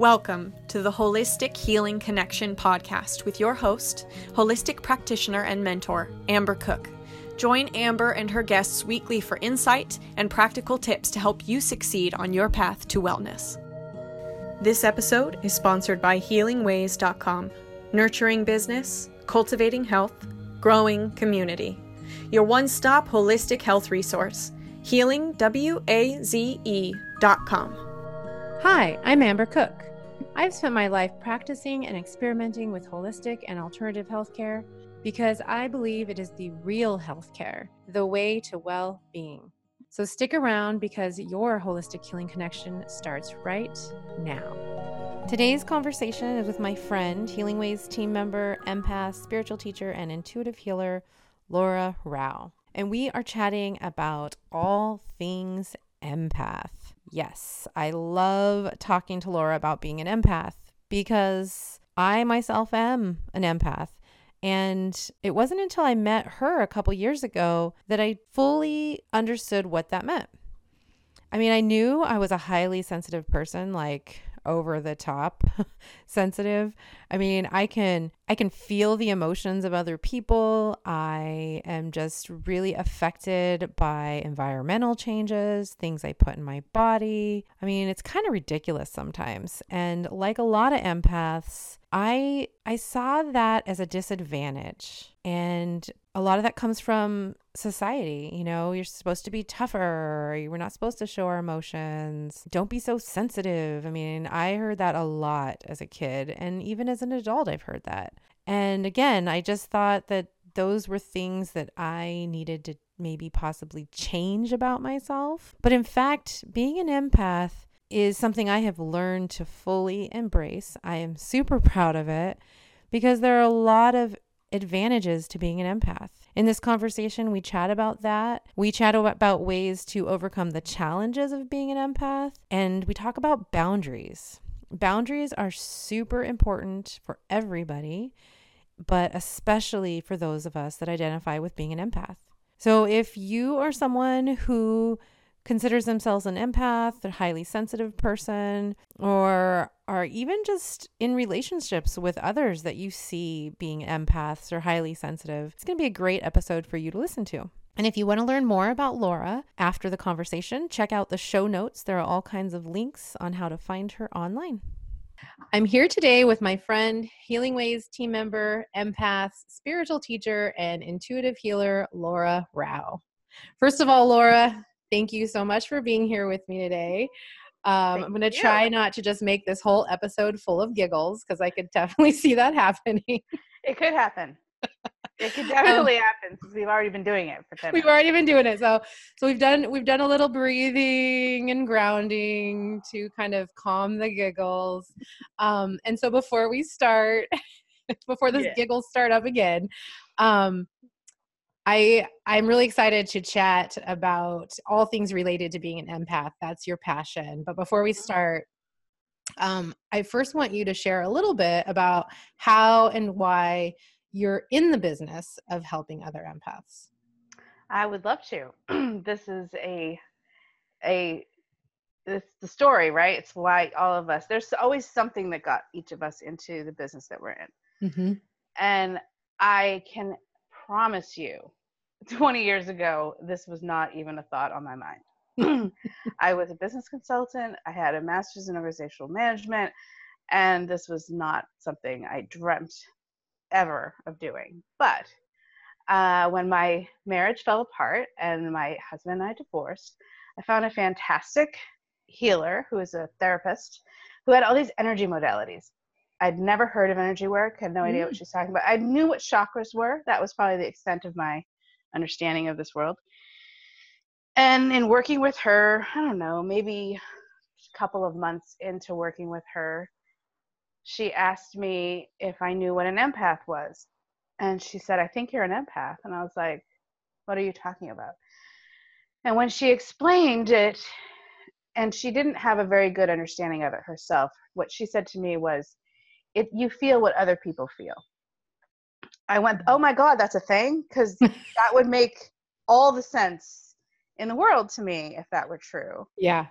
Welcome to the Holistic Healing Connection podcast with your host, holistic practitioner and mentor, Amber Cook. Join Amber and her guests weekly for insight and practical tips to help you succeed on your path to wellness. This episode is sponsored by HealingWaze.com, nurturing business, cultivating health, growing community. Your one stop holistic health resource, healingwaze.com. Hi, I'm Amber Cook. I've spent my life practicing and experimenting with holistic and alternative healthcare because I believe it is the real healthcare, the way to well being. So stick around because your holistic healing connection starts right now. Today's conversation is with my friend, HealingWaze team member, empath, spiritual teacher, and intuitive healer, Laura Rowe. And we are chatting about all things empath. Yes, I love talking to Laura about being an empath because I myself am an empath. And it wasn't until I met her a couple years ago that I fully understood what that meant. I mean, I knew I was a highly sensitive person, like over the top sensitive. I mean, I can I can feel the emotions of other people. I am just really affected by environmental changes, things I put in my body. I mean, it's kind of ridiculous sometimes. And like a lot of empaths, I I saw that as a disadvantage. And a lot of that comes from society. You know, you're supposed to be tougher. We're not supposed to show our emotions. Don't be so sensitive. I mean, I heard that a lot as a kid. And even as an adult, I've heard that. And again, I just thought that those were things that I needed to maybe possibly change about myself. But in fact, being an empath is something I have learned to fully embrace. I am super proud of it because there are a lot of advantages to being an empath. In this conversation, we chat about that. We chat about ways to overcome the challenges of being an empath, and we talk about boundaries. Boundaries are super important for everybody, but especially for those of us that identify with being an empath. So if you are someone who considers themselves an empath, a highly sensitive person, or are even just in relationships with others that you see being empaths or highly sensitive, it's going to be a great episode for you to listen to. And if you want to learn more about Laura after the conversation, check out the show notes. There are all kinds of links on how to find her online. I'm here today with my friend, HealingWaze team member, empath, spiritual teacher, and intuitive healer, Laura Rowe. First of all, Laura, thank you so much for being here with me today. Um, I'm going to try not to just make this whole episode full of giggles because I could definitely see that happening. It could happen. It could um, definitely um, happen since we've already been doing it for 10 We've already been doing it. So so we've done we've done a little breathing and grounding to kind of calm the giggles. Um, and so before we start, before the yeah. giggles start up again, um, I I'm really excited to chat about all things related to being an empath. That's your passion. But before we start, um, I first want you to share a little bit about how and why you're in the business of helping other empaths. I would love to. this is a a it's the story, right? It's why all of us. There's always something that got each of us into the business that we're in, mm-hmm. and I can promise you 20 years ago, this was not even a thought on my mind. I was a business consultant, I had a master's in organizational management, and this was not something I dreamt ever of doing. But uh, when my marriage fell apart and my husband and I divorced, I found a fantastic healer who is a therapist who had all these energy modalities. I'd never heard of energy work, had no idea what mm. she's talking about. I knew what chakras were. That was probably the extent of my understanding of this world. And in working with her, I don't know, maybe a couple of months into working with her, she asked me if I knew what an empath was. And she said, I think you're an empath. And I was like, What are you talking about? And when she explained it, and she didn't have a very good understanding of it herself, what she said to me was, "If you feel what other people feel. I went, oh my God, that's a thing? Because that would make all the sense in the world to me if that were true. Yeah.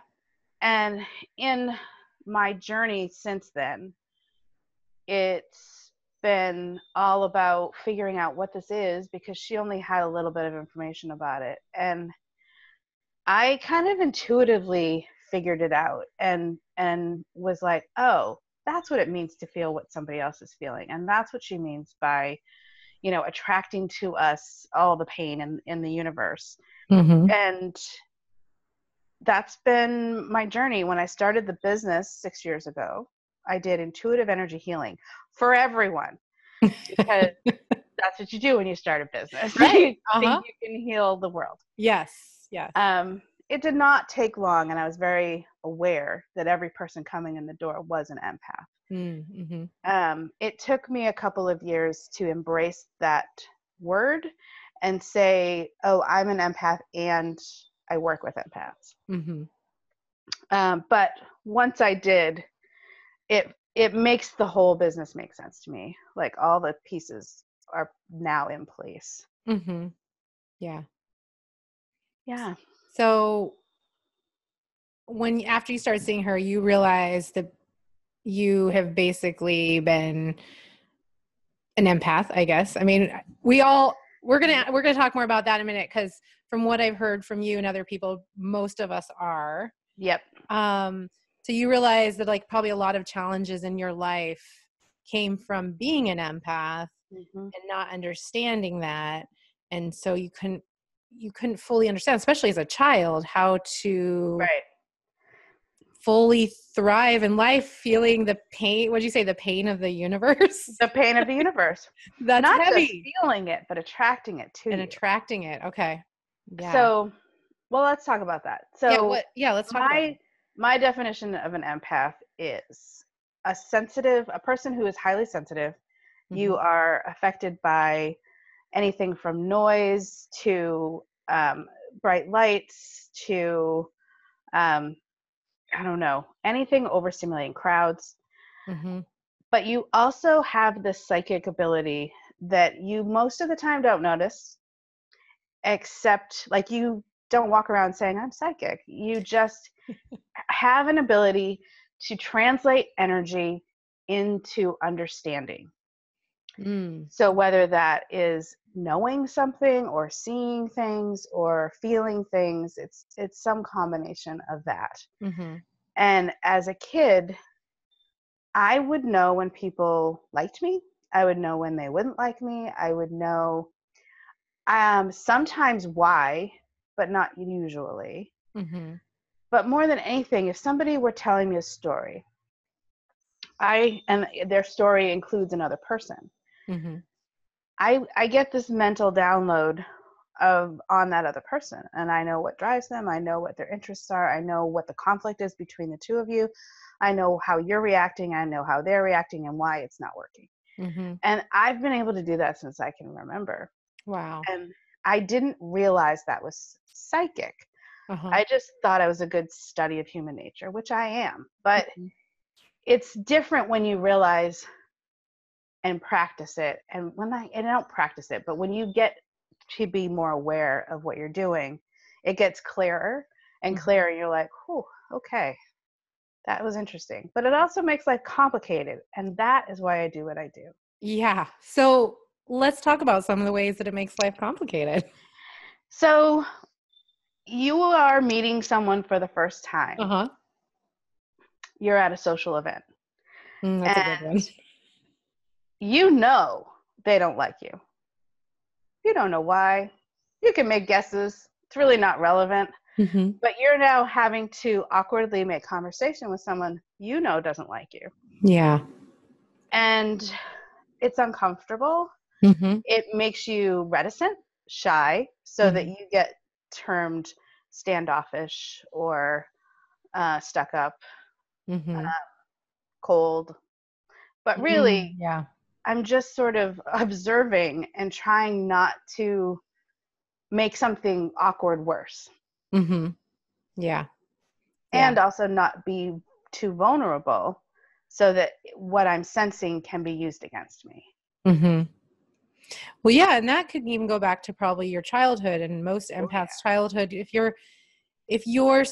And in my journey since then, it's been all about figuring out what this is because she only had a little bit of information about it. And I kind of intuitively figured it out and and was like, "Oh, that's what it means to feel what somebody else is feeling." And that's what she means by you know attracting to us all the pain in, in the universe Mm-hmm. and that's been my journey when i started the business six years ago i did intuitive energy healing for everyone because that's what you do when you start a business Right. Uh-huh. you can heal the world Yes. Yes. um, it did not take long and i was very aware that every person coming in the door was an empath Mm-hmm. um, it took me a couple of years to embrace that word and say, oh, I'm an empath and I work with empaths. Mm-hmm. Um, but once I did, it it makes the whole business make sense to me. Like all the pieces are now in place. Mm-hmm. Yeah. Yeah. So when after you start seeing her, you realize that you have basically been an empath, I guess. I mean, we all we're gonna we're gonna talk more about that in a minute because from what I've heard from you and other people, most of us are. Yep. Um, so you realize that like probably a lot of challenges in your life came from being an empath Mhm. and not understanding that and so you couldn't you couldn't fully understand especially as a child how to Right. fully thrive in life feeling the pain what did you say the pain of the universe The pain of the universe. that's Not heavy just feeling it, but attracting it to and you. attracting it okay yeah So, well, let's talk about that. So, yeah what yeah let's talk my my definition of an empath is a sensitive a person who is highly sensitive you Mhm. are affected by anything from noise to um, bright lights to um, i don't know anything overstimulating crowds Mhm. but you also have this psychic ability that you most of the time don't notice except like you don't walk around saying i'm psychic you just have an ability to translate energy into understanding Mm. so whether that is knowing something or seeing things or feeling things it's it's some combination of that Mhm. and as a kid, I would know when people liked me. I would know when they wouldn't like me. I would know um, sometimes why, but not usually. Mhm. But more than anything, if somebody were telling me a story, I and their story includes another person. Mhm. I I get this mental download of on that other person and I know what drives them, I know what their interests are, I know what the conflict is between the two of you. I know how you're reacting, I know how they're reacting and why it's not working. Mhm. And I've been able to do that since I can remember. wow And I didn't realize that was psychic. uh-huh. I just thought I was a good study of human nature, which I am. But Mhm. it's different when you realize and practice it. And when I, and I don't practice it, but when you get to be more aware of what you're doing, it gets clearer and Mhm. clearer. You're like, oh, okay, that was interesting. But it also makes life complicated. And that is why I do what I do. yeah so let's talk about some of the ways that it makes life complicated So you are meeting someone for the first time. uh-huh You're at a social event. Mm, that's a good one And you know they don't like you. You don't know why. You can make guesses. It's really not relevant. Mhm. But you're now having to awkwardly make conversation with someone you know doesn't like you. yeah And it's uncomfortable. Mhm. It makes you reticent, shy, so that Mhm. you get termed standoffish or uh, stuck up, Mhm. cold. But really, Mm, yeah I'm just sort of observing and trying not to make something awkward worse Mhm. Yeah. and also not be too vulnerable so that what I'm sensing can be used against me. hmm Well, yeah, and that could even go back to probably your childhood and most Oh, empaths' childhood. If you're, if you're,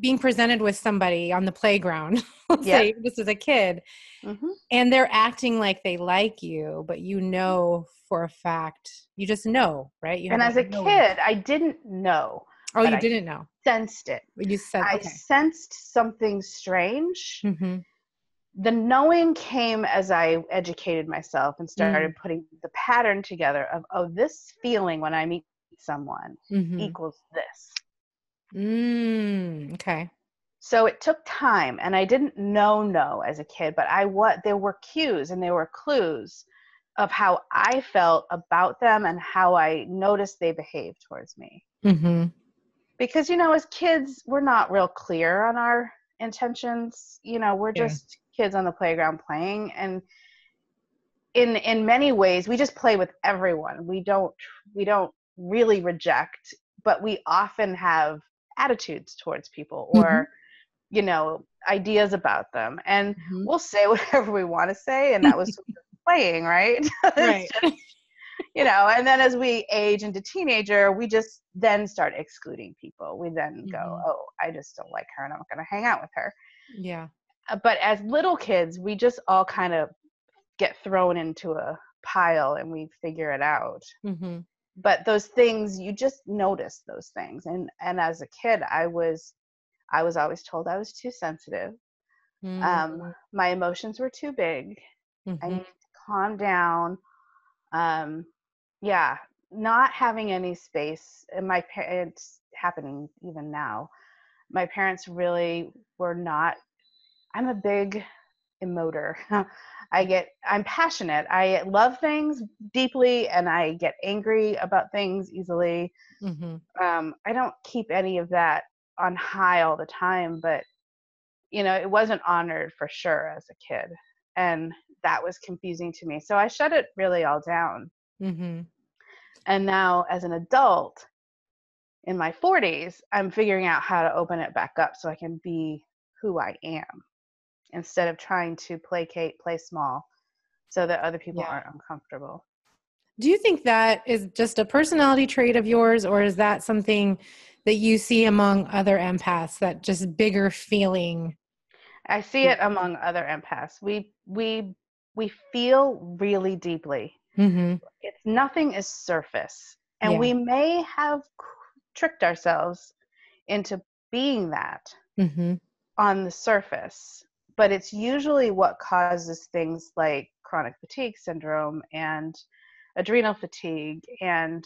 being presented with somebody on the playground, let's Yeah. say this is a kid, Mhm. and they're acting like they like you, but you know for a fact, you just know, right? You And as a kid, I didn't know. oh, you I- didn't know. Sensed it. You said I okay. sensed something strange. hmm The knowing came as I educated myself and started Mm. putting the pattern together of, oh, this feeling when I meet someone hmm equals this. Mm, okay. So it took time, and I didn't know no as a kid, but I what there were cues and there were clues of how I felt about them and how I noticed they behaved towards me. hmm Because you know, as kids, we're not real clear on our intentions. You know, we're Yeah. just kids on the playground playing, and in in many ways, we just play with everyone. We don't we don't really reject, but we often have attitudes towards people or Mhm. you know ideas about them and Mhm. we'll say whatever we want to say and that was sort of playing right Right. just, you know and then as we age into teenager we just then start excluding people we then go Mhm. oh i just don't like her and i'm not going to hang out with her Yeah. Uh, but as little kids we just all kind of get thrown into a pile and we figure it out hmm but those things you just notice those things and and as a kid i was i was always told i was too sensitive Mm-hmm. um my emotions were too big i Mhm. needed to calm down um yeah not having any space and my parents happening even now my parents really were not i'm a big emoter i get i'm passionate i love things deeply and i get angry about things easily Mhm. um, I don't keep any of that on high all the time, but you know, it wasn't honored for sure as a kid, and that was confusing to me. So I shut it really all down. Mm-hmm. And now, as an adult in my 40s, I'm figuring out how to open it back up so I can be who I am instead of trying to placate, play small, so that other people Yeah. aren't uncomfortable. Do you think that is just a personality trait of yours, or is that something that you see among other empaths? That just bigger feeling. I see it among other empaths. We we we feel really deeply. Mm-hmm. It's nothing is surface, and Yeah. we may have tricked ourselves into being that Mm-hmm. on the surface, but it's usually what causes things like chronic fatigue syndrome and adrenal fatigue and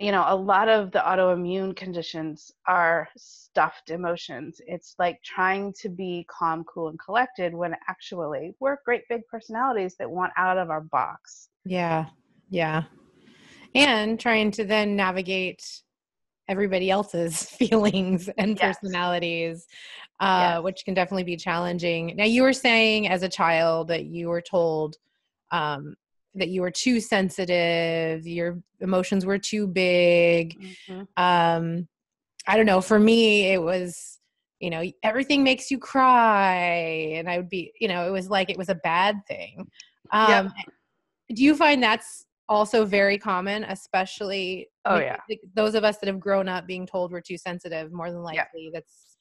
you know a lot of the autoimmune conditions are stuffed emotions it's like trying to be calm cool and collected when actually we're great big personalities that want out of our box Yeah. Yeah. And trying to then navigate everybody else's feelings and Yes. personalities, uh, Yes. which can definitely be challenging. Now, you were saying as a child that you were told um, that you were too sensitive, your emotions were too big. um i don't know for me it was you know everything makes you cry and i would be you know it was like it was a bad thing Yep. um do you find that's also very common especially Oh, yeah. th- those of us that have grown up being told we're too sensitive more than likely that's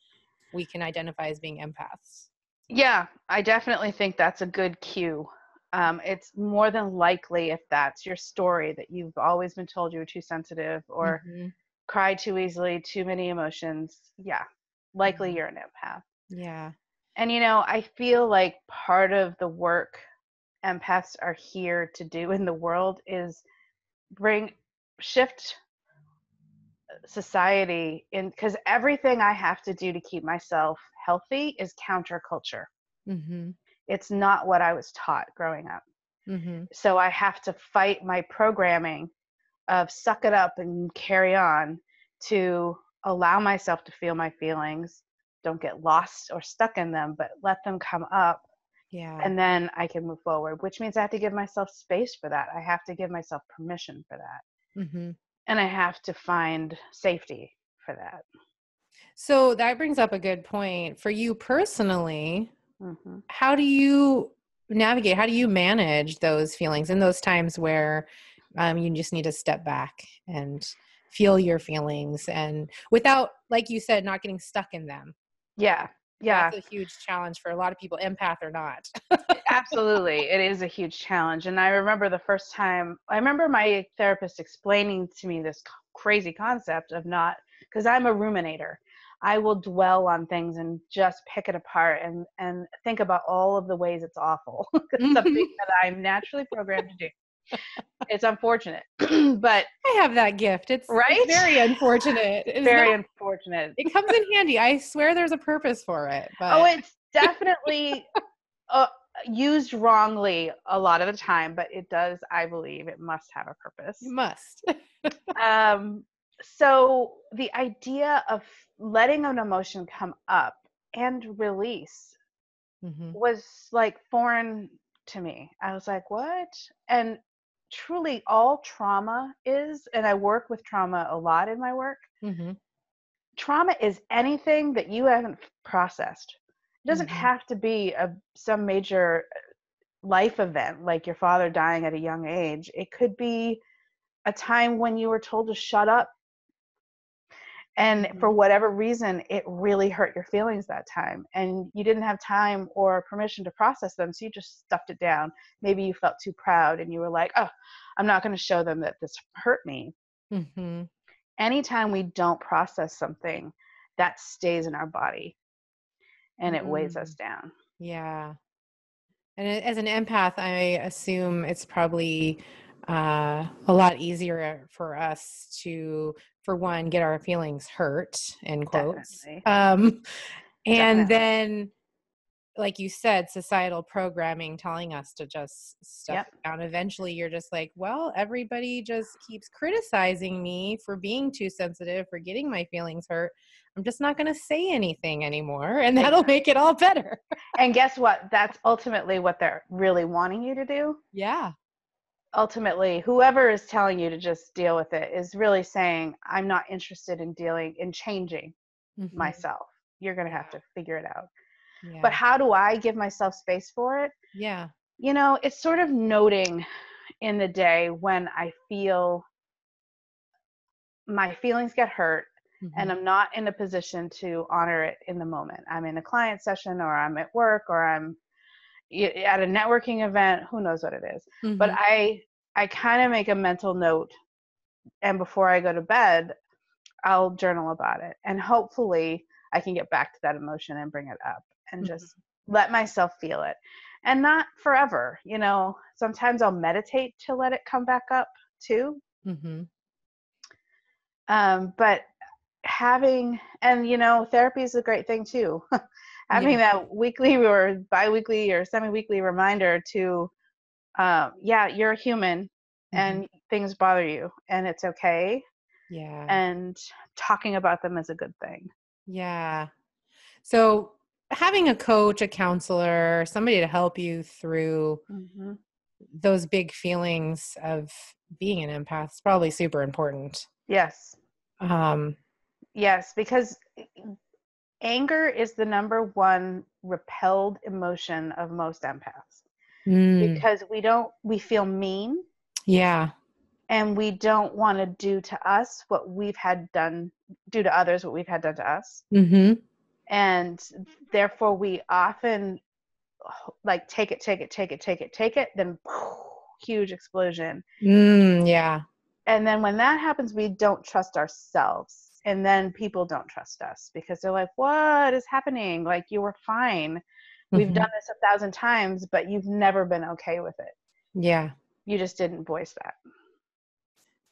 we can identify as being empaths yeah i definitely think that's a good cue um, it's more than likely if that's your story that you've always been told you were too sensitive or Mhm. cry too easily too many emotions yeah likely Mhm. you're an empath yeah And you know, I feel like part of the work empaths are here to do in the world is bring shift society in because everything I have to do to keep myself healthy is counterculture. mm-hmm. It's not what I was taught growing up. Mm-hmm. So I have to fight my programming of suck it up and carry on to allow myself to feel my feelings, don't get lost or stuck in them, but let them come up yeah and then I can move forward, which means I have to give myself space for that. I have to give myself permission for that. mm-hmm. And I have to find safety for that. so that brings up a good point for you personally hmm how do you navigate how do you manage those feelings in those times where um, you just need to step back and feel your feelings and without like you said not getting stuck in them yeah yeah. that's a huge challenge for a lot of people empath or not. Absolutely it is a huge challenge and i remember the first time i remember my therapist explaining to me this crazy concept of not because i'm a ruminator. I will dwell on things and just pick it apart and and think about all of the ways it's awful it's something that i'm naturally programmed to do it's unfortunate, but I have that gift. It's right. It's very unfortunate. It's very not, unfortunate. It comes in handy. I swear, there's a purpose for it. But. Oh, it's definitely uh, used wrongly a lot of the time, but it does. I believe it must have a purpose. It must. um. So the idea of letting an emotion come up and release mm-hmm. was like foreign to me. I was like, what? And truly all trauma is, and I work with trauma a lot in my work. Mm-hmm. Trauma is anything that you haven't processed. It doesn't mm-hmm. have to be a some major uh, life event like your father dying at a young age. It could be a time when you were told to shut up and for mm-hmm. whatever reason it really hurt your feelings that time and you didn't have time or permission to process them so you just stuffed it down maybe you felt too proud and you were like oh i'm not going to show them that this hurt me mm-hmm. anytime we don't process something that stays in our body and it mm-hmm. weighs us mm. down yeah and as an empath i assume it's probably uh, a lot easier for us to for one get our feelings hurt in quotes um, and Definitely. then like you said societal programming telling us to just stuff yep. down. Eventually you're just like well everybody just keeps criticizing me for being too sensitive for getting my feelings hurt. I'm just not going to say anything anymore and that'll make it all better. And guess what? That's ultimately what they're really wanting you to do? Yeah ultimately whoever is telling you to just deal with it is really saying i'm not interested in dealing in changing mm-hmm. myself you're going to have to figure it out yeah. but how do i give myself space for it yeah you know it's sort of noting in the day when i feel my feelings get hurt mm-hmm. and i'm not in a position to honor it in the moment i'm in a client session or i'm at work or i'm at a networking event who knows what it is mm-hmm. but i i kind of make a mental note and before i go to bed i'll journal about it and hopefully i can get back to that emotion and bring it up and mm-hmm. just let myself feel it and not forever you know sometimes i'll meditate to let it come back up too mm-hmm. um, but having and you know therapy is a great thing too having yeah. that weekly or biweekly or semi-weekly reminder to um, yeah you're a human mm-hmm. and things bother you and it's okay yeah and talking about them is a good thing yeah so having a coach a counselor somebody to help you through mm-hmm. those big feelings of being an empath is probably super important yes um yes because anger is the number one repelled emotion of most empaths mm. because we don't we feel mean. Yeah. And we don't want to do to us what we've had done do to others what we've had done to us. Mm-hmm. and therefore we often like take it take it take it take it take it then huge explosion. Mm, yeah. And then when that happens we don't trust ourselves and then people don't trust us because they're like what is happening? Like you were fine. We've mm-hmm. done this a thousand times but you've never been okay with it. Yeah. You just didn't voice that.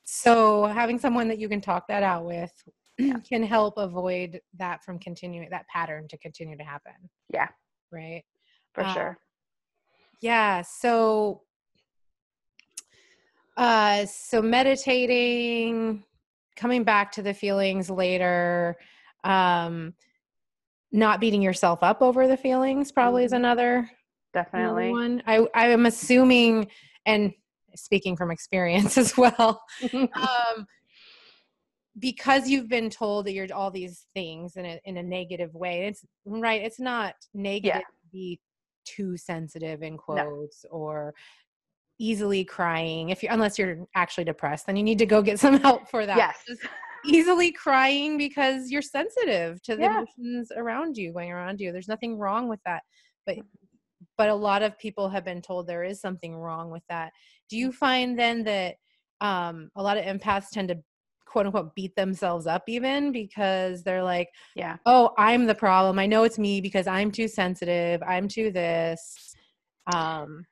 So having someone that you can talk that out with yeah. can help avoid that from continuing that pattern to continue to happen. Yeah. Right? For uh, sure. yeah so uh so meditating coming back to the feelings later um not beating yourself up over the feelings probably is mm-hmm. another definitely another one i i am assuming and speaking from experience as well um because you've been told that you're all these things in a in a negative way it's right it's not negative yeah. to be too sensitive in quotes no. or easily crying. If you unless you're actually depressed then you need to go get some help for that. Yes. Just easily crying because you're sensitive to the Yeah. emotions around you going around you. There's nothing wrong with that. But but a lot of people have been told there is something wrong with that. Do you find then that um a lot of empaths tend to quote unquote beat themselves up even because they're like Yeah. oh i'm the problem. I know it's me because i'm too sensitive. I'm too this. Um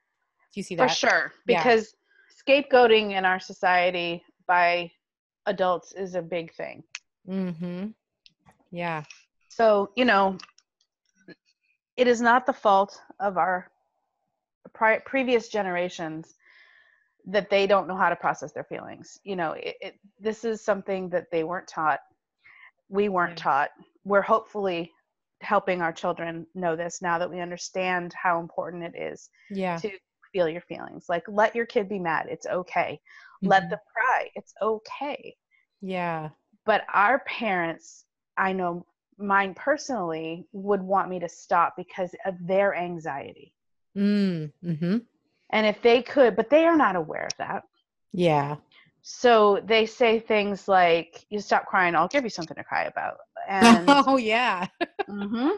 do you see that? For sure. Yeah. Because scapegoating in our society by adults is a big thing. mm-hmm yeah So, you know, it is not the fault of our pri- previous generations that they don't know how to process their feelings. You know, it, it, this is something that they weren't taught. We weren't Yeah. taught. We're hopefully helping our children know this now that we understand how important it is yeah to feel your feelings. Like, let your kid be mad. It's okay. Let Mhm. them cry. It's okay yeah but our parents i know mine personally would want me to stop because of their anxiety mm, mm-hmm and if they could but they are not aware of that yeah so they say things like you stop crying i'll give you something to cry about and oh yeah mm-hmm.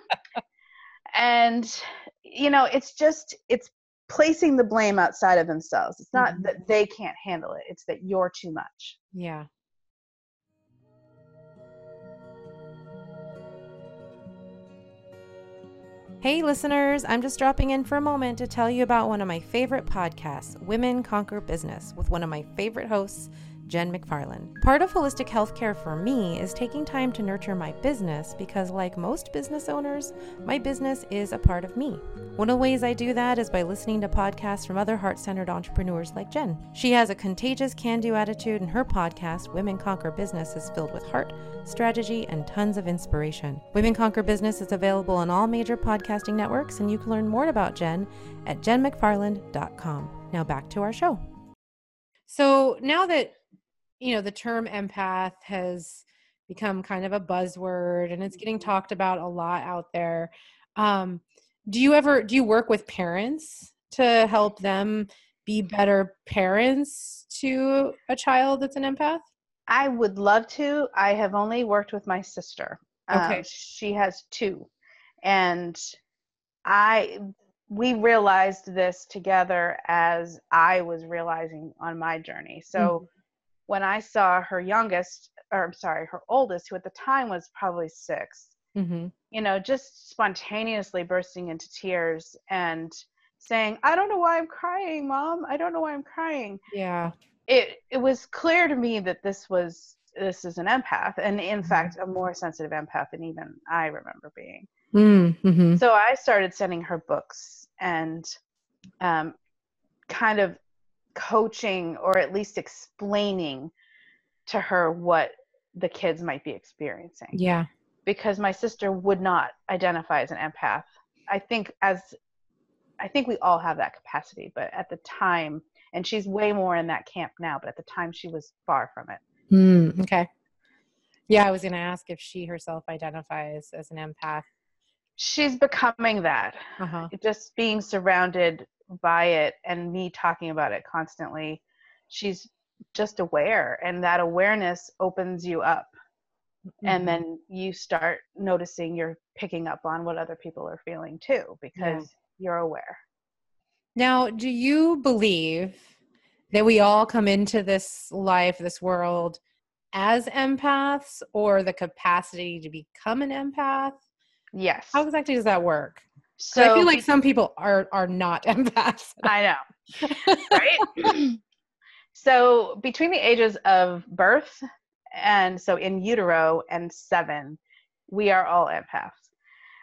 and you know it's just it's placing the blame outside of themselves. It's not Mhm. that they can't handle it it's that you're too much. Yeah. Hey, listeners, I'm just dropping in for a moment to tell you about one of my favorite podcasts, Women Conquer Business, with one of my favorite hosts, Jen McFarland. Part of holistic healthcare for me is taking time to nurture my business because, like most business owners, my business is a part of me. One of the ways I do that is by listening to podcasts from other heart centered entrepreneurs like Jen. She has a contagious can do attitude, and her podcast, Women Conquer Business, is filled with heart, strategy, and tons of inspiration. Women Conquer Business is available on all major podcasting networks, and you can learn more about Jen at jenmcfarland.com. Now back to our show. So now that you know the term empath has become kind of a buzzword and it's getting talked about a lot out there, um, do you ever do you work with parents to help them be better parents to a child that's an empath? I would love to. I have only worked with my sister. Okay. Um, she has two. And I we realized this together as I was realizing on my journey. So when I saw her youngest, or I'm sorry, her oldest, who at the time was probably six, Mm-hmm. you know, just spontaneously bursting into tears and saying, I don't know why I'm crying, mom. I don't know why I'm crying Yeah. it it was clear to me that this was this is an empath and in fact a more sensitive empath than even i remember being Mm-hmm. so i started sending her books and um, kind of coaching or at least explaining to her what the kids might be experiencing Yeah. because my sister would not identify as an empath i think as i think we all have that capacity but at the time and she's way more in that camp now but at the time she was far from it Mm, okay. Yeah, I was going to ask if she herself identifies as an empath. she's becoming that Uh huh. just being surrounded by it and me talking about it constantly she's just aware and that awareness opens you up Mm-hmm. and then you start noticing you're picking up on what other people are feeling too because you're aware Now, do you believe that we all come into this life, this world, as empaths or the capacity to become an empath? yes How exactly does that work? So I feel like some people are are not empaths. i know right so between the ages of birth and so in utero and seven we are all empaths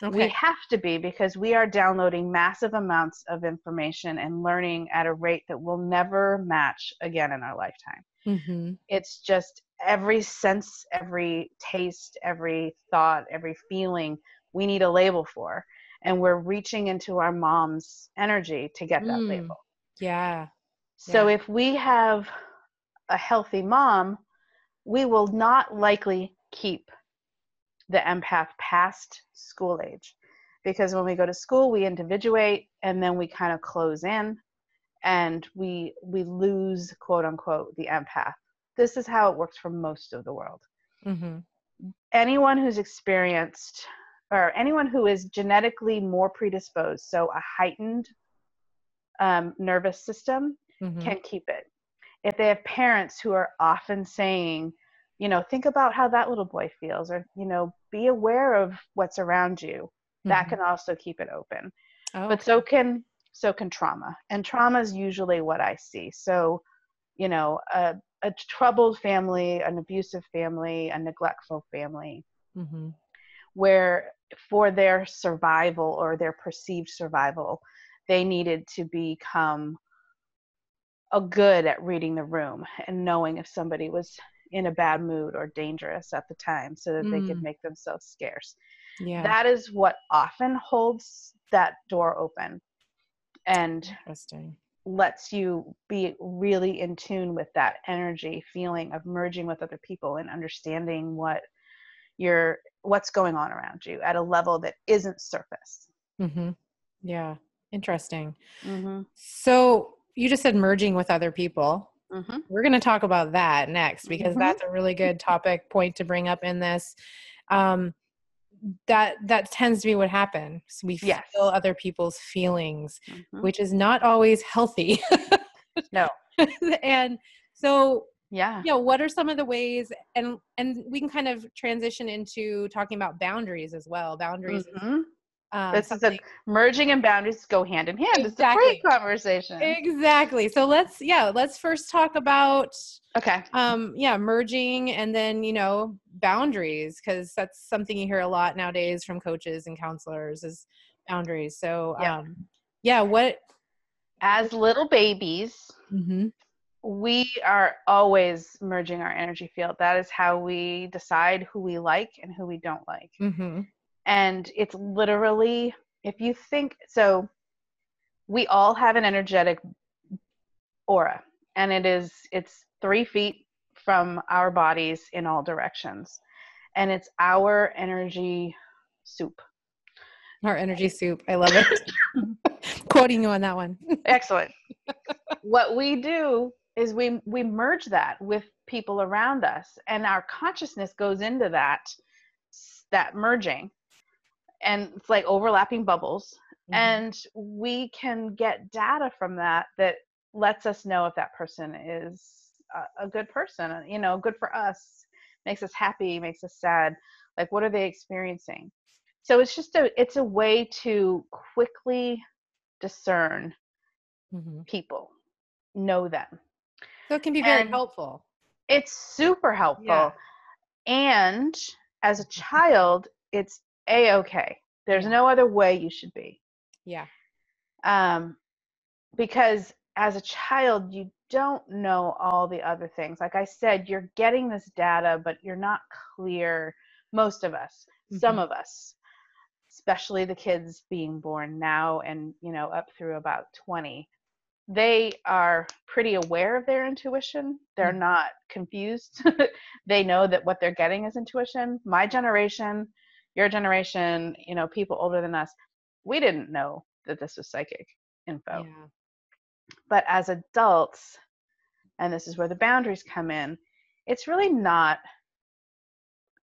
We have to be because we are downloading massive amounts of information and learning at a rate that will never match again in our lifetime. Mm-hmm. It's just every sense, every taste, every thought, every feeling we need a label for. And we're reaching into our mom's energy to get that Mm. label. Yeah. So Yeah. if we have a healthy mom, we will not likely keep the empath past school age because when we go to school we individuate and then we kind of close in and we we lose quote unquote the empath this is how it works for most of the world Mm-hmm. anyone who's experienced or anyone who is genetically more predisposed so a heightened um, nervous system Mm-hmm. can keep it if they have parents who are often saying you know think about how that little boy feels or you know be aware of what's around you that Mhm. can also keep it open Oh, but so can so can trauma and trauma is usually what i see so you know a, a troubled family an abusive family a neglectful family mm-hmm. where for their survival or their perceived survival they needed to become a good at reading the room and knowing if somebody was in a bad mood or dangerous at the time so that they could Mm. make themselves scarce. Yeah, that is what often holds that door open and lets you be really in tune with that energy feeling of merging with other people and understanding what you're what's going on around you at a level that isn't surface Mm-hmm. Yeah, interesting. mm-hmm. So you just said merging with other people. Mm-hmm. We're going to talk about that next because Mhm. that's a really good topic point to bring up in this. Um, that that tends to be what happens. We Yes. feel other people's feelings, Mhm. which is not always healthy. No. and so yeah. Yeah what are some of the ways and and we can kind of transition into talking about boundaries as well. Boundaries Mhm. um, this is a merging and boundaries go hand in hand. It's a great conversation. Exactly. So let's yeah let's first talk about okay. um yeah merging and then you know boundaries because that's something you hear a lot nowadays from coaches and counselors is boundaries. So Yeah. um yeah what as little babies Mhm. We are always merging our energy field. That is how we decide who we like and who we don't like. Mhm. and it's literally if you think so we all have an energetic aura and it is it's three feet from our bodies in all directions. And it's our energy soup. Our energy soup. I love it. Quoting you on that one. Excellent. What we do is we we merge that with people around us and our consciousness goes into that that merging. And it's like overlapping bubbles. Mhm. and we can get data from that that lets us know if that person is a, a good person you know good for us makes us happy makes us sad. Like what are they experiencing? So it's just a it's a way to quickly discern Mhm. people know them so it can be very And- helpful. it's super helpful. Yeah. and as a child it's a-okay. There's no other way you should be. Yeah. Um, because as a child you don't know all the other things. Like i said you're getting this data but you're not clear most of us some Mhm. of us especially the kids being born now and you know up through about 20 they are pretty aware of their intuition they're Mhm. not confused they know that what they're getting is intuition my generation your generation you know people older than us we didn't know that this was psychic info yeah but as adults and this is where the boundaries come in it's really not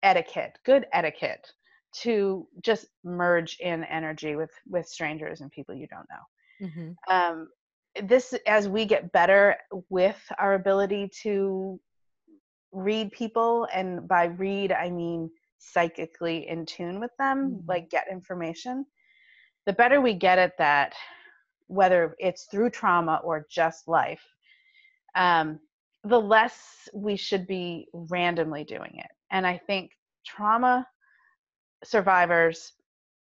etiquette good etiquette to just merge in energy with with strangers and people you don't know Mhm. um, this as we get better with our ability to read people and by read i mean psychically in tune with them Mhm. like get information the better we get at that whether it's through trauma or just life um, the less we should be randomly doing it and i think trauma survivors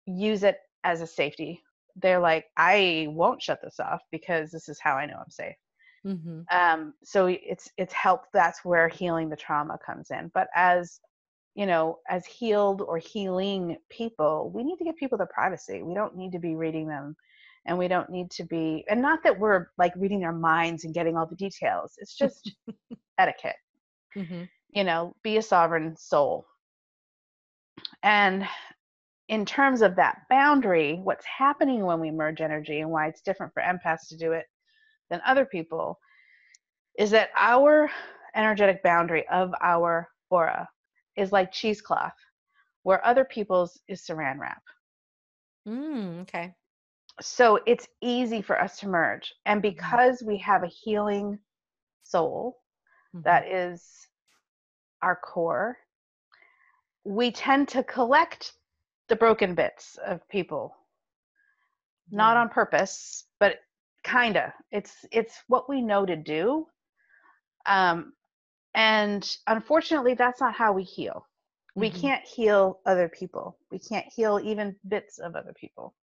use it as a safety they're like i won't shut this off because this is how i know i'm safe. Mhm. um, so it's it's help that's where healing the trauma comes in. But as you know as healed or healing people we need to give people their privacy. We don't need to be reading them and we don't need to be and not that we're like reading their minds and getting all the details. It's just etiquette. Mhm. you know be a sovereign soul. And in terms of that boundary what's happening when we merge energy and why it's different for empaths to do it than other people is that our energetic boundary of our aura is like cheesecloth, where other people's is saran wrap. Mm, okay. So it's easy for us to merge. And Mm-hmm. because we have a healing soul Mhm. that is our core, we tend to collect the broken bits of people. Not on purpose but kinda. It's it's what we know to do. Um and unfortunately that's not how we heal. We Mhm. can't heal other people. We can't heal even bits of other people.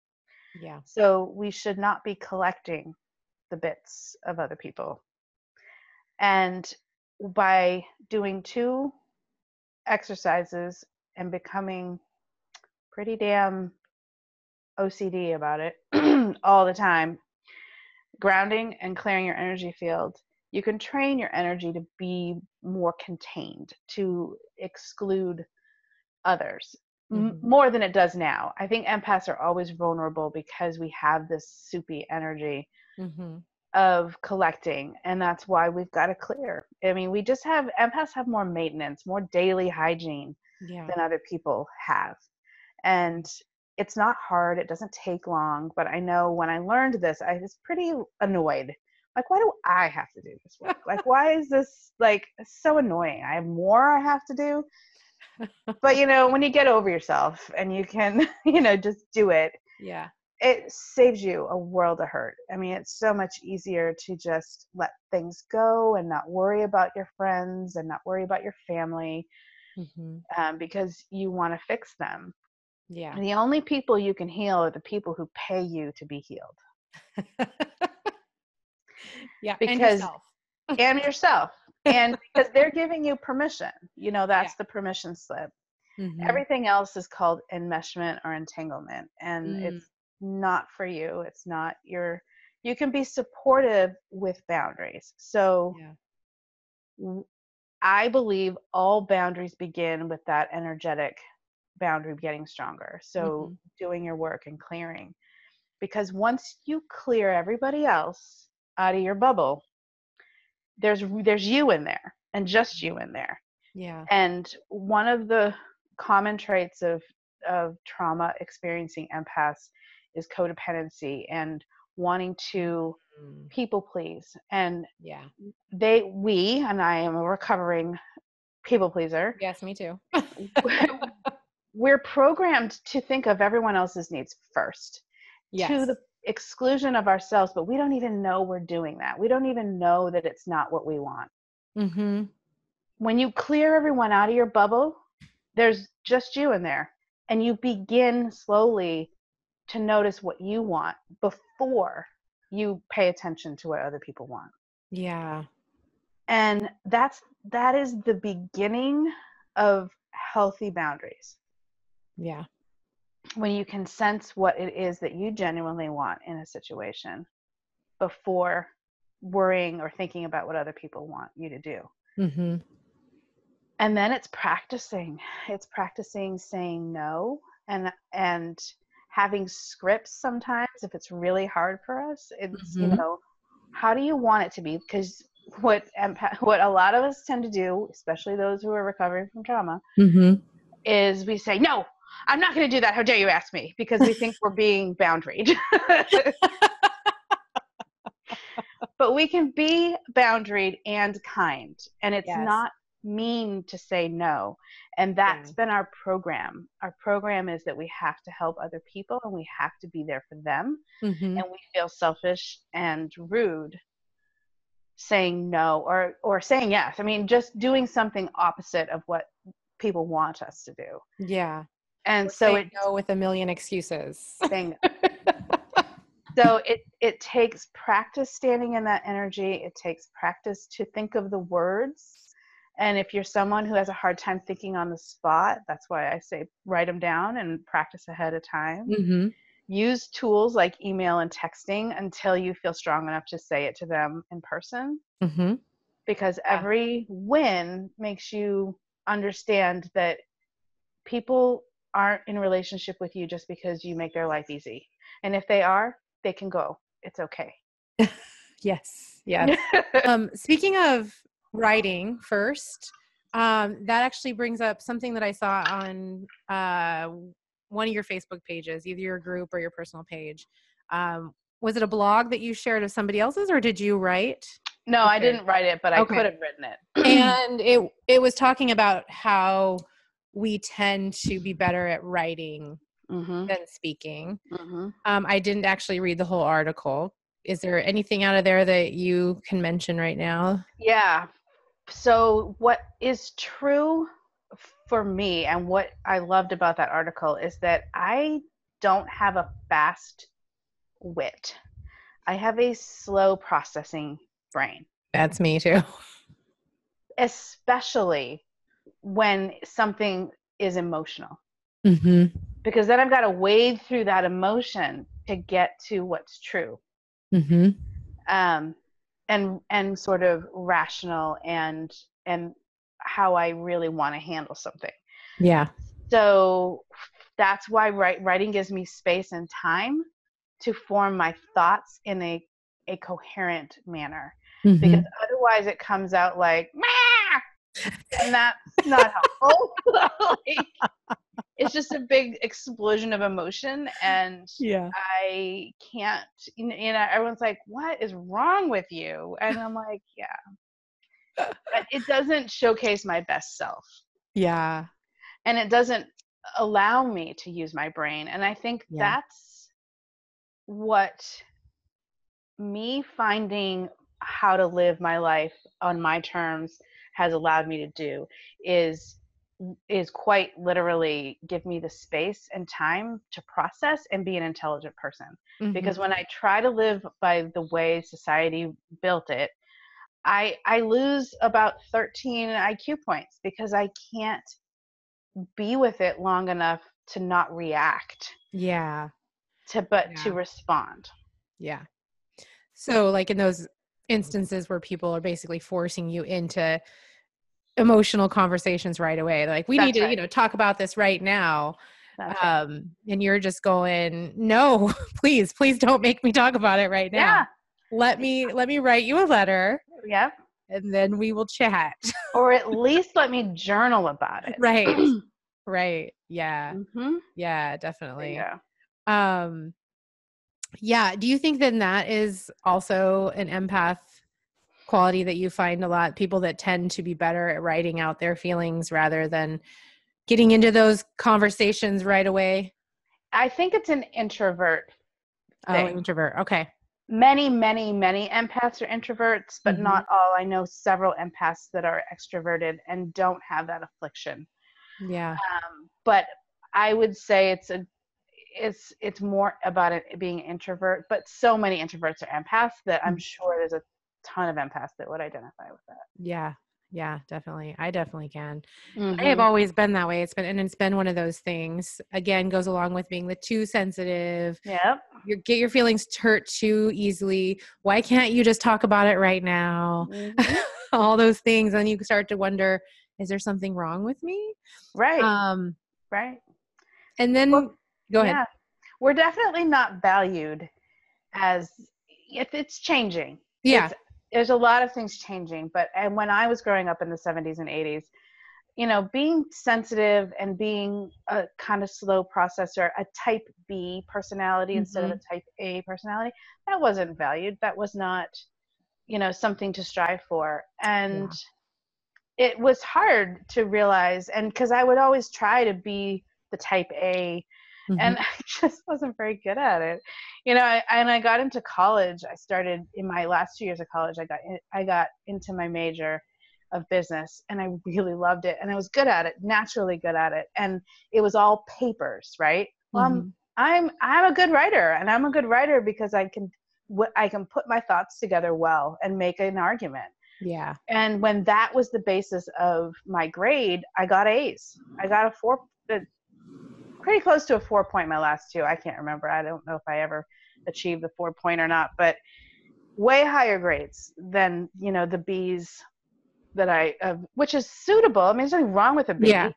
Yeah. so we should not be collecting the bits of other people. And by doing two exercises and becoming pretty damn OCD about it all the time, grounding and clearing your energy field, you can train your energy to be more contained, to exclude others m- Mhm. more than it does now. I think empaths are always vulnerable because we have this soupy energy hmm of collecting and that's why we've got to clear i mean we just have empaths have more maintenance more daily hygiene Yeah. than other people have and it's not hard it doesn't take long but i know when i learned this i was pretty annoyed like why do i have to do this work like why is this like so annoying i have more i have to do but you know when you get over yourself and you can you know just do it Yeah. it saves you a world of hurt. I mean, it's so much easier to just let things go and not worry about your friends and not worry about your family hmm um, because you want to fix them. Yeah. And the only people you can heal are the people who pay you to be healed yeah. and Because- yourself. and yourself. And because they're giving you permission, you know, that's the permission slip. Mhm. Everything else is called enmeshment or entanglement, and Mm. it's not for you. It's not your. You can be supportive with boundaries. So Yeah. I believe all boundaries begin with that energetic boundary getting stronger. So Mhm. doing your work and clearing. Because once you clear everybody else out of your bubble, there's there's you in there and just you in there. Yeah. And one of the common traits of of trauma experiencing empaths is codependency and wanting to Mm. people please. And Yeah. they we and I am a recovering people pleaser. Yes, me too. We're programmed to think of everyone else's needs first yes. to the exclusion of ourselves, but we don't even know we're doing that. We don't even know that it's not what we want. hmm When you clear everyone out of your bubble, there's just you in there. And you begin slowly to notice what you want before you pay attention to what other people want. Yeah. and that's that is the beginning of healthy boundaries Yeah. when you can sense what it is that you genuinely want in a situation before worrying or thinking about what other people want you to do. Hmm and then it's practicing. It's practicing saying no and and having scripts sometimes if it's really hard for us. It's you Mhm. know how do you want it to be? Because what empath- what a lot of us tend to do especially those who are recovering from trauma hmm is we say no i'm not going to do that how dare you ask me because we think we're being boundaried but we can be boundaried and kind and it's Yes. not mean to say no and that's Yeah. been our program our program is that we have to help other people and we have to be there for them hmm and we feel selfish and rude saying no or or saying yes i mean just doing something opposite of what people want us to do Yeah. And so it no with a million excuses. saying so it it takes practice standing in that energy. It takes practice to think of the words. And if you're someone who has a hard time thinking on the spot that's why i say write them down and practice ahead of time. Hmm use tools like email and texting until you feel strong enough to say it to them in person. Hmm because every win makes you understand that people aren't in relationship with you just because you make their life easy and if they are they can go it's okay Yes, yes. um, speaking of writing, first, um, that actually brings up something that I saw on uh, one of your Facebook pages, either your group or your personal page. Um, was it a blog that you shared of somebody else's, or did you write? No, okay. I didn't write it, but I okay. could have written it. and it it was talking about how we tend to be better at writing mm-hmm. than speaking. Mm-hmm. Um, I didn't actually read the whole article. Is there anything out of there that you can mention right now? Yeah. So, what is true for me and what I loved about that article is that I don't have a fast wit. I have a slow processing brain. That's me too. Especially when something is emotional. Mm-hmm. Because then I've got to wade through that emotion to get to what's true. Mm-hmm. Um, and and sort of rational and and how I really want to handle something. Yeah. So that's why write, writing gives me space and time to form my thoughts in a a coherent manner. Mm-hmm. Because otherwise it comes out like and that's not helpful. like, it's just a big explosion of emotion, and yeah, I can't. You know, everyone's like, "What is wrong with you?" And I'm like, "Yeah." But it doesn't showcase my best self. Yeah. And it doesn't allow me to use my brain. And I think yeah. that's what me finding how to live my life on my terms has allowed me to do is is quite literally give me the space and time to process and be an intelligent person mm-hmm. because when i try to live by the way society built it i i lose about 13 iq points because i can't be with it long enough to not react yeah to but yeah. to respond yeah so like in those instances where people are basically forcing you into emotional conversations right away. Like we That's need to right. you know talk about this right now. That's um right. and you're just going no please please don't make me talk about it right now. Yeah. let me let me write you a letter yep. and then we will chat. Or at least let me journal about it. Right. Right. Yeah. Mm-hmm. yeah definitely. Yeah. Um yeah do you think then that is also an empath quality that you find a lot? People that tend to be better at writing out their feelings rather than getting into those conversations right away? I think it's an introvert oh, thing. oh introvert okay. Many many many empaths are introverts but mm-hmm. not all. I know several empaths that are extroverted and don't have that affliction. Yeah. Um, but i would say it's a it's it's more about it being introvert but so many introverts are empaths that i'm mm. sure there's a ton of empaths that would identify with that. Yeah. Yeah, definitely. I definitely can. Mm-hmm. I have mm-hmm. always been that way. It's been and it's been one of those things. Again, goes along with being the too sensitive. Yep. You get your feelings hurt too easily. Why can't you just talk about it right now? Mm-hmm. All those things, and you start to wonder: Is there something wrong with me? Right. Um. Right. And then well, go ahead. Yeah. We're definitely not valued as if it's changing. Yeah. It's, there's a lot of things changing but and when i was growing up in the 70s and 80s you know being sensitive and being a kind of slow processor a type b personality mm-hmm. instead of a mm-hmm. type a personality that wasn't valued that was not you know something to strive for and yeah. it was hard to realize and because i would always try to be the type a mm-hmm. and I just wasn't very good at it. You know, I, and I got into college. I started in my last two years of college. I got in, I got into my major of business, and I really loved it, and I was good at it, naturally good at it, and it was all papers, right? Well, mm-hmm. I'm I'm a good writer, and I'm a good writer because I can I can put my thoughts together well and make an argument. Yeah. And when that was the basis of my grade, I got A's. I got a four, pretty close to a four point my last two. I can't remember. I don't know if I ever achieved the four point or not, but way higher grades than you know the B's that I, uh, which is suitable. I mean, there's nothing wrong with a B. Yeah.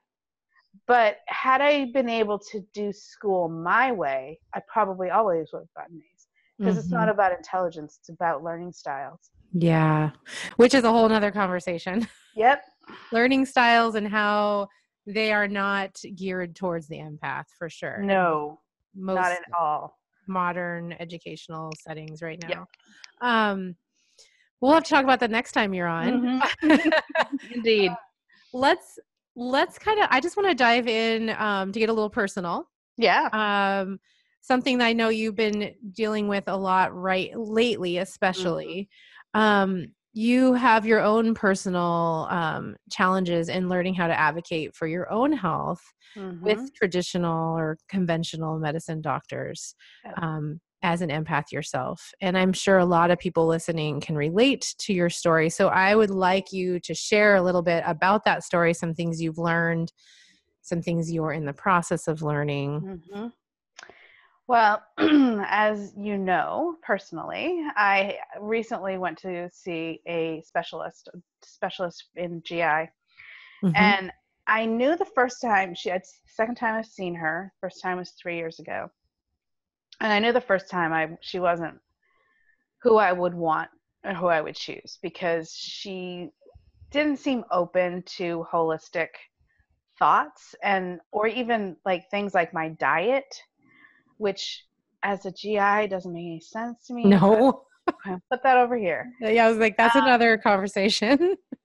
But had I been able to do school my way, I probably always would have gotten A's. because it's not Mhm. about intelligence it's about learning styles Yeah. Which is a whole nother conversation. yep Learning styles and how they are not geared towards the empath for sure. no Most not at all modern educational settings right now. Um, we'll have to talk about that next time you're on. indeed let's let's kind of. I just want to dive in um, to get a little personal. yeah Um, something that I know you've been dealing with a lot right lately, especially. Um, you have your own personal um, challenges in learning how to advocate for your own health Mhm. with traditional or conventional medicine doctors um, as an empath yourself. And I'm sure a lot of people listening can relate to your story. So I would like you to share a little bit about that story, some things you've learned, some things you're in the process of learning. Mhm. Well, as you know personally, I recently went to see a specialist, specialist in GI, Mhm. and I knew the first time she had second time I've seen her. First time was three years ago, and I knew the first time I she wasn't who I would want or who I would choose because she didn't seem open to holistic thoughts and or even like things like my diet which as a GI doesn't make any sense to me. no. Put that over here. Yeah, I was like, that's Uh, another conversation.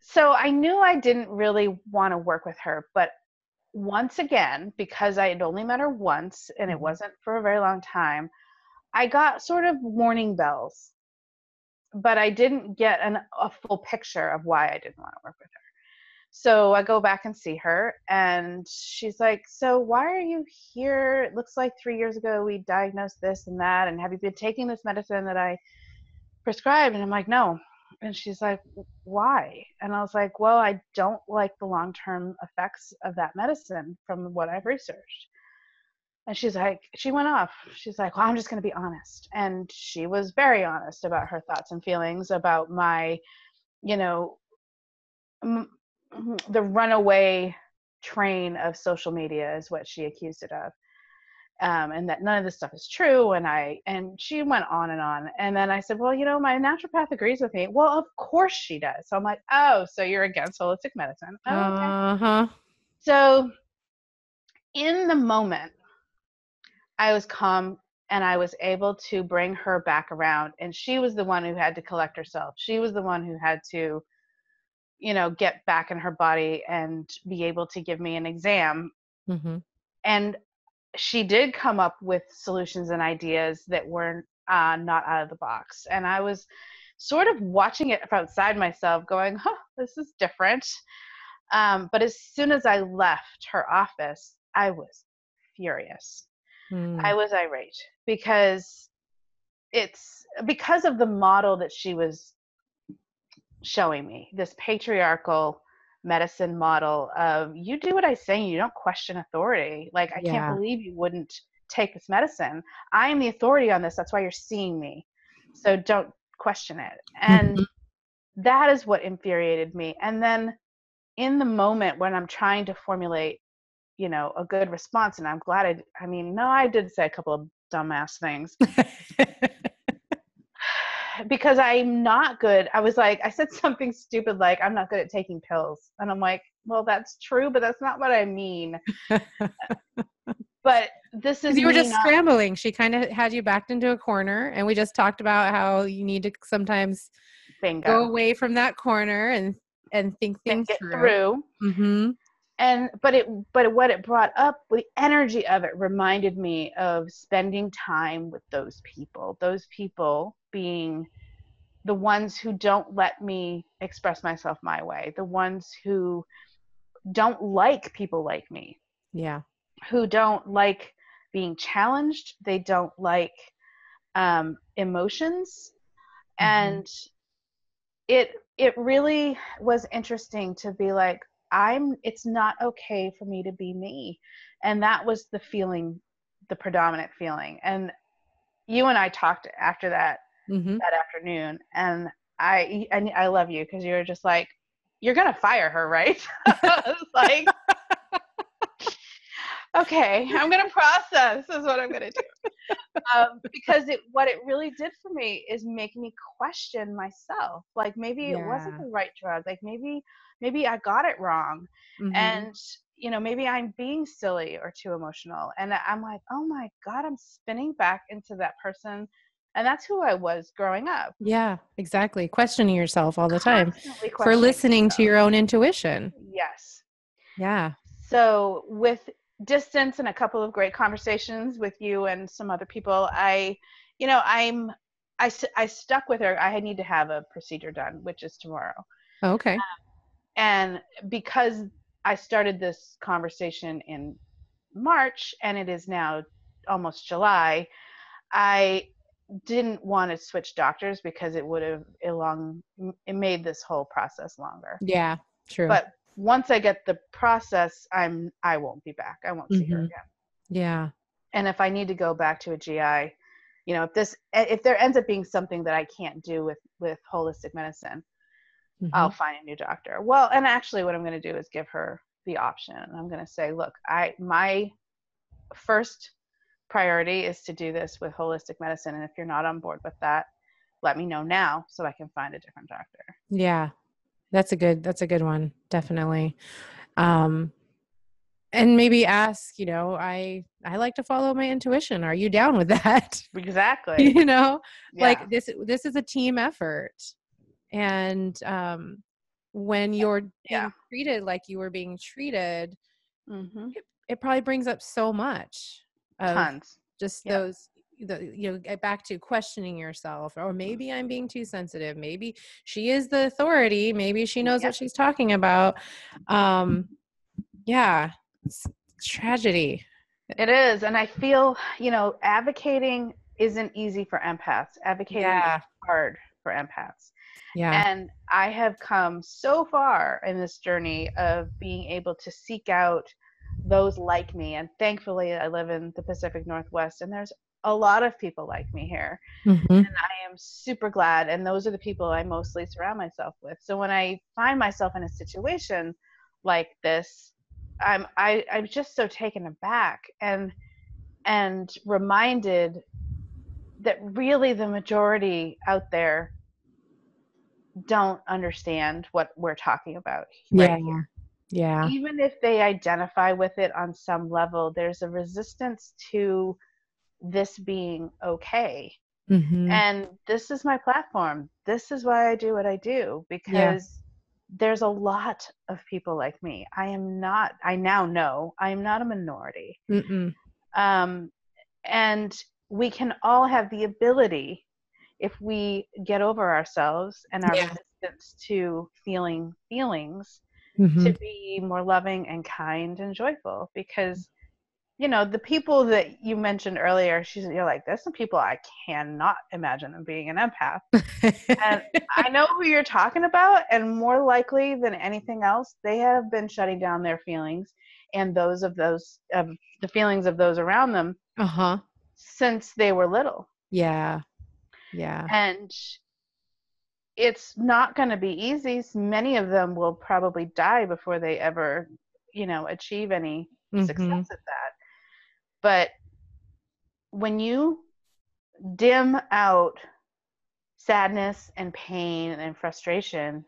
So I knew I didn't really want to work with her, but once again, because I had only met her once and it Mhm. wasn't for a very long time, I got sort of warning bells. But I didn't get an, a full picture of why I didn't want to work with her. So I go back and see her, and she's like, So, why are you here? It looks like three years ago we diagnosed this and that. And have you been taking this medicine that I prescribed? And I'm like, No. And she's like, Why? And I was like, Well, I don't like the long term effects of that medicine from what I've researched. And she's like, She went off. She's like, Well, I'm just going to be honest. And she was very honest about her thoughts and feelings about my, you know, the runaway train of social media is what she accused it of um, and that none of this stuff is true and i and she went on and on and then i said well you know my naturopath agrees with me. Well of course she does. So i'm like oh so you're against holistic medicine. Oh, okay. Uh-huh. so in the moment i was calm and i was able to bring her back around and she was the one who had to collect herself. She was the one who had to you know get back in her body and be able to give me an exam. Hmm and she did come up with solutions and ideas that were uh, not out of the box. And i was sort of watching it from outside myself going huh this is different. Um, but as soon as i left her office i was furious. Mm. i was irate because it's because of the model that she was showing me this patriarchal medicine model of you do what I say you don't question authority. Like I Yeah. can't believe you wouldn't take this medicine. I am the authority on this. That's why you're seeing me. So don't question it. And Mhm. that is what infuriated me. And then in the moment when I'm trying to formulate, you know, a good response, and I'm glad I, I mean, no, I did say a couple of dumbass things because I'm not good. I was like, I said something stupid like, I'm not good at taking pills. And I'm like, well, that's true, but that's not what I mean. But this is you were just not- scrambling. She kind of had you backed into a corner, and we just talked about how you need to sometimes bingo. go away from that corner and and think things it through. through. Mm-hmm. And but it but what it brought up the energy of it reminded me of spending time with those people those people being the ones who don't let me express myself my way the ones who don't like people like me Yeah. who don't like being challenged they don't like um, emotions Mhm. and it it really was interesting to be like i'm it's not okay for me to be me. And that was the feeling the predominant feeling. And you and i talked after that Mm-hmm. that afternoon. And i and i love you because you were just like you're gonna fire her right? I was like okay, I'm gonna process. Is what I'm gonna do. um, because it, what it really did for me is make me question myself. Like maybe yeah. it wasn't the right drug. Like maybe, maybe I got it wrong, mm-hmm. and you know, maybe I'm being silly or too emotional. And I'm like, oh my god, I'm spinning back into that person and that's who I was growing up. Yeah, exactly. Questioning yourself all the time for listening yourself. to your own intuition. Yes. Yeah. So, with distance and a couple of great conversations with you and some other people, I, you know, I'm, I, I stuck with her. I need to have a procedure done, which is tomorrow. Oh, okay. Um, and because I started this conversation in March and it is now almost July, I didn't want to switch doctors because it would have long it made this whole process longer. Yeah, true. But once I get the process, I'm I won't be back. I won't mm-hmm. see her mm-hmm. again. Yeah. And if I need to go back to a GI, you know, if this if there ends up being something that I can't do with with holistic medicine, mm-hmm. I'll find a new doctor. Well, and actually what I'm going to do is give her the option. I'm going to say, look, I my first priority is to do this with holistic medicine. And if you're not on board with that, let me know now so I can find a different doctor. Yeah. That's a good that's a good one. Definitely. Um and maybe ask, you know, I I like to follow my intuition. Are you down with that? Exactly. you know, yeah. like this this is a team effort. And um when you're being yeah. treated like you were being treated, mm-hmm. it, it probably brings up so much tons just yeah. those the, you know get back to questioning yourself or maybe i'm being too sensitive. Maybe she is the authority. Maybe she knows what she's talking about. Um yeah it's tragedy. It is and i feel you know advocating isn't easy for empaths. Advocating yeah. is hard for empaths. Yeah. And i have come so far in this journey of being able to seek out those like me. And thankfully, I live in the Pacific Northwest, and there's a lot of people like me here. Mm-hmm. And I am super glad. And those are the people I mostly surround myself with. So when I find myself in a situation like this, I'm I, I'm just so taken aback and and reminded that really the majority out there don't understand what we're talking about. Right yeah. Here. Yeah. Even if they identify with it on some level, there's a resistance to this being okay. Mm-hmm. And this is my platform. This is why I do what I do because yeah. there's a lot of people like me. I am not, I now know I am not a minority. Um, and we can all have the ability if we get over ourselves and our yeah. resistance to feeling feelings mm-hmm. to be more loving and kind and joyful because you know the people that you mentioned earlier she's you're like there's some people i cannot imagine them being an empath and i know who you're talking about and more likely than anything else they have been shutting down their feelings and those of those of the feelings of those around them uh-huh since they were little yeah yeah and it's not going to be easy. Many of them will probably die before they ever, you know, achieve any mm-hmm. success at that. But when you dim out sadness and pain and frustration,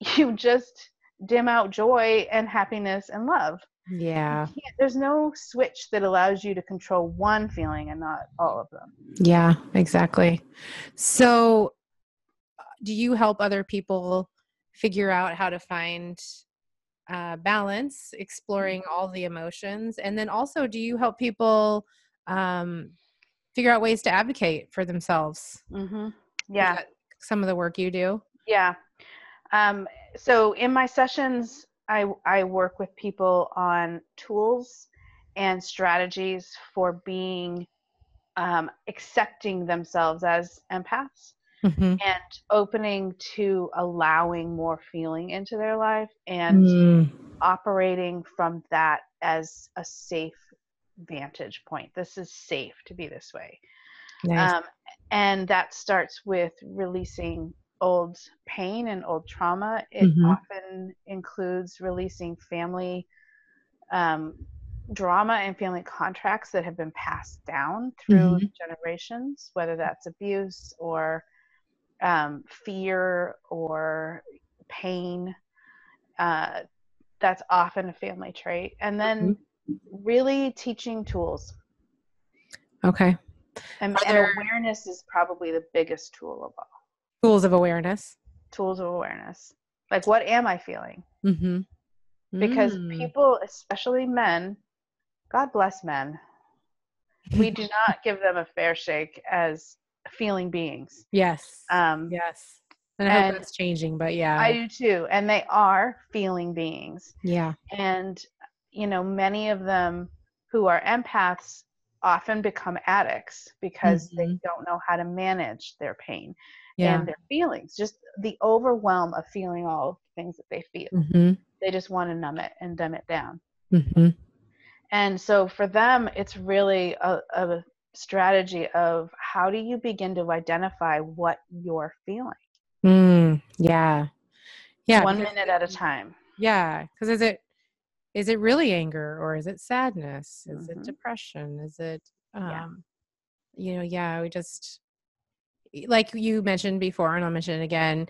you just dim out joy and happiness and love. Yeah. There's no switch that allows you to control one feeling and not all of them. Yeah, exactly. So uh, do you help other people figure out how to find uh, balance, exploring mm-hmm. all the emotions, and then also do you help people um, figure out ways to advocate for themselves? Mm-hmm. Yeah, some of the work you do. Yeah. Um, so in my sessions, I I work with people on tools and strategies for being um, accepting themselves as empaths mm-hmm. and opening to allowing more feeling into their life and mm. operating from that as a safe vantage point. This is safe to be this way. Nice. Um, and that starts with releasing old pain and old trauma. It mm-hmm. often includes releasing family um, drama and family contracts that have been passed down through Mhm. generations, whether that's abuse or um, fear or pain. Uh, that's often a family trait. And then really teaching tools. Okay. And, and there- awareness is probably the biggest tool of all. Tools of awareness. Tools of awareness. Like, what am I feeling? Mm-hmm. Because Mm. people, especially men, God bless men, we do not give them a fair shake as feeling beings. Yes. Um, yes. And I hope and that's changing, but yeah. I do too. And they are feeling beings. yeah. And, you know, many of them who are empaths often become addicts because they Mhm. don't know how to manage their pain Yeah. and their feelings. Just the overwhelm of feeling all of the things that they feel. mm-hmm. They just want to numb it and dumb it down. Mm-hmm. And so for them, it's really a, a strategy of how do you begin to identify what you're feeling Mm, yeah. Yeah. one minute at a time. Yeah. Because is it is it really anger or is it sadness? Is Mhm. it depression? Is it um Yeah. you know, yeah, we just like you mentioned before, and I'll mention it again,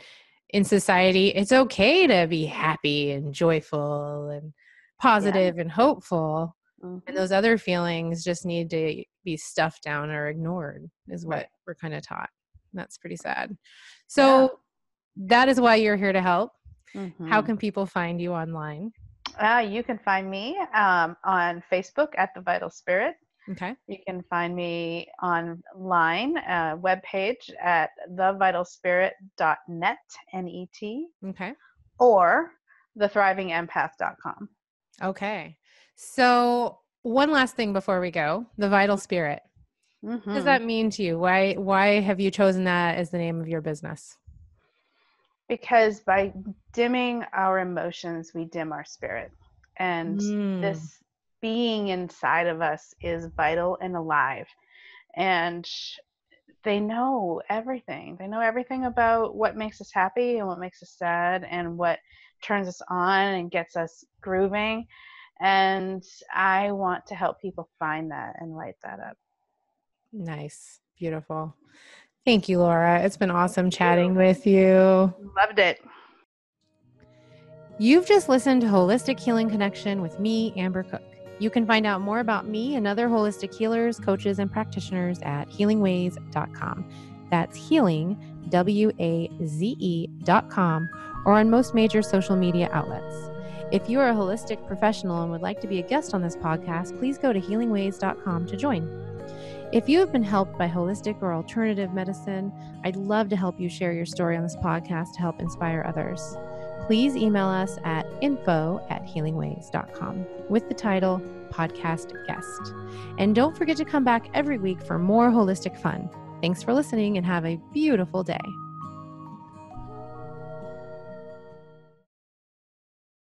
in society, it's okay to be happy and joyful and positive and hopeful. Mhm. And those other feelings just need to be stuffed down or ignored, is what Right. we're kind of taught. And that's pretty sad. So that is why you're here to help. How Mhm. can people find you online? Uh, you can find me um, on Facebook at The Vital Spirit. Okay. You can find me online, uh, webpage at thevitalspirit.net, N-E-T, Okay. or thethrivingempath.com. Okay. So one last thing before we go, the vital spirit. What does Mhm. that mean to you? Why why have you chosen that as the name of your business? Because by dimming our emotions, we dim our spirit. And Mm. this being inside of us is vital and alive. And they know everything. They know everything about what makes us happy and what makes us sad and what turns us on and gets us grooving. And I want to help people find that and light that up. Nice. Beautiful. Thank you, Laura. It's been awesome chatting with you. Loved it. You've just listened to Holistic Healing Connection with me, Amber Cook. You can find out more about me and other holistic healers, coaches, and practitioners at HealingWaze.com. That's healing, W A Z E.com, or on most major social media outlets. If you are a holistic professional and would like to be a guest on this podcast, please go to HealingWaze.com to join. If you have been helped by holistic or alternative medicine, I'd love to help you share your story on this podcast to help inspire others please email us at info at HealingWaze.com with the title Podcast Guest. And don't forget to come back every week for more holistic fun. Thanks for listening and have a beautiful day.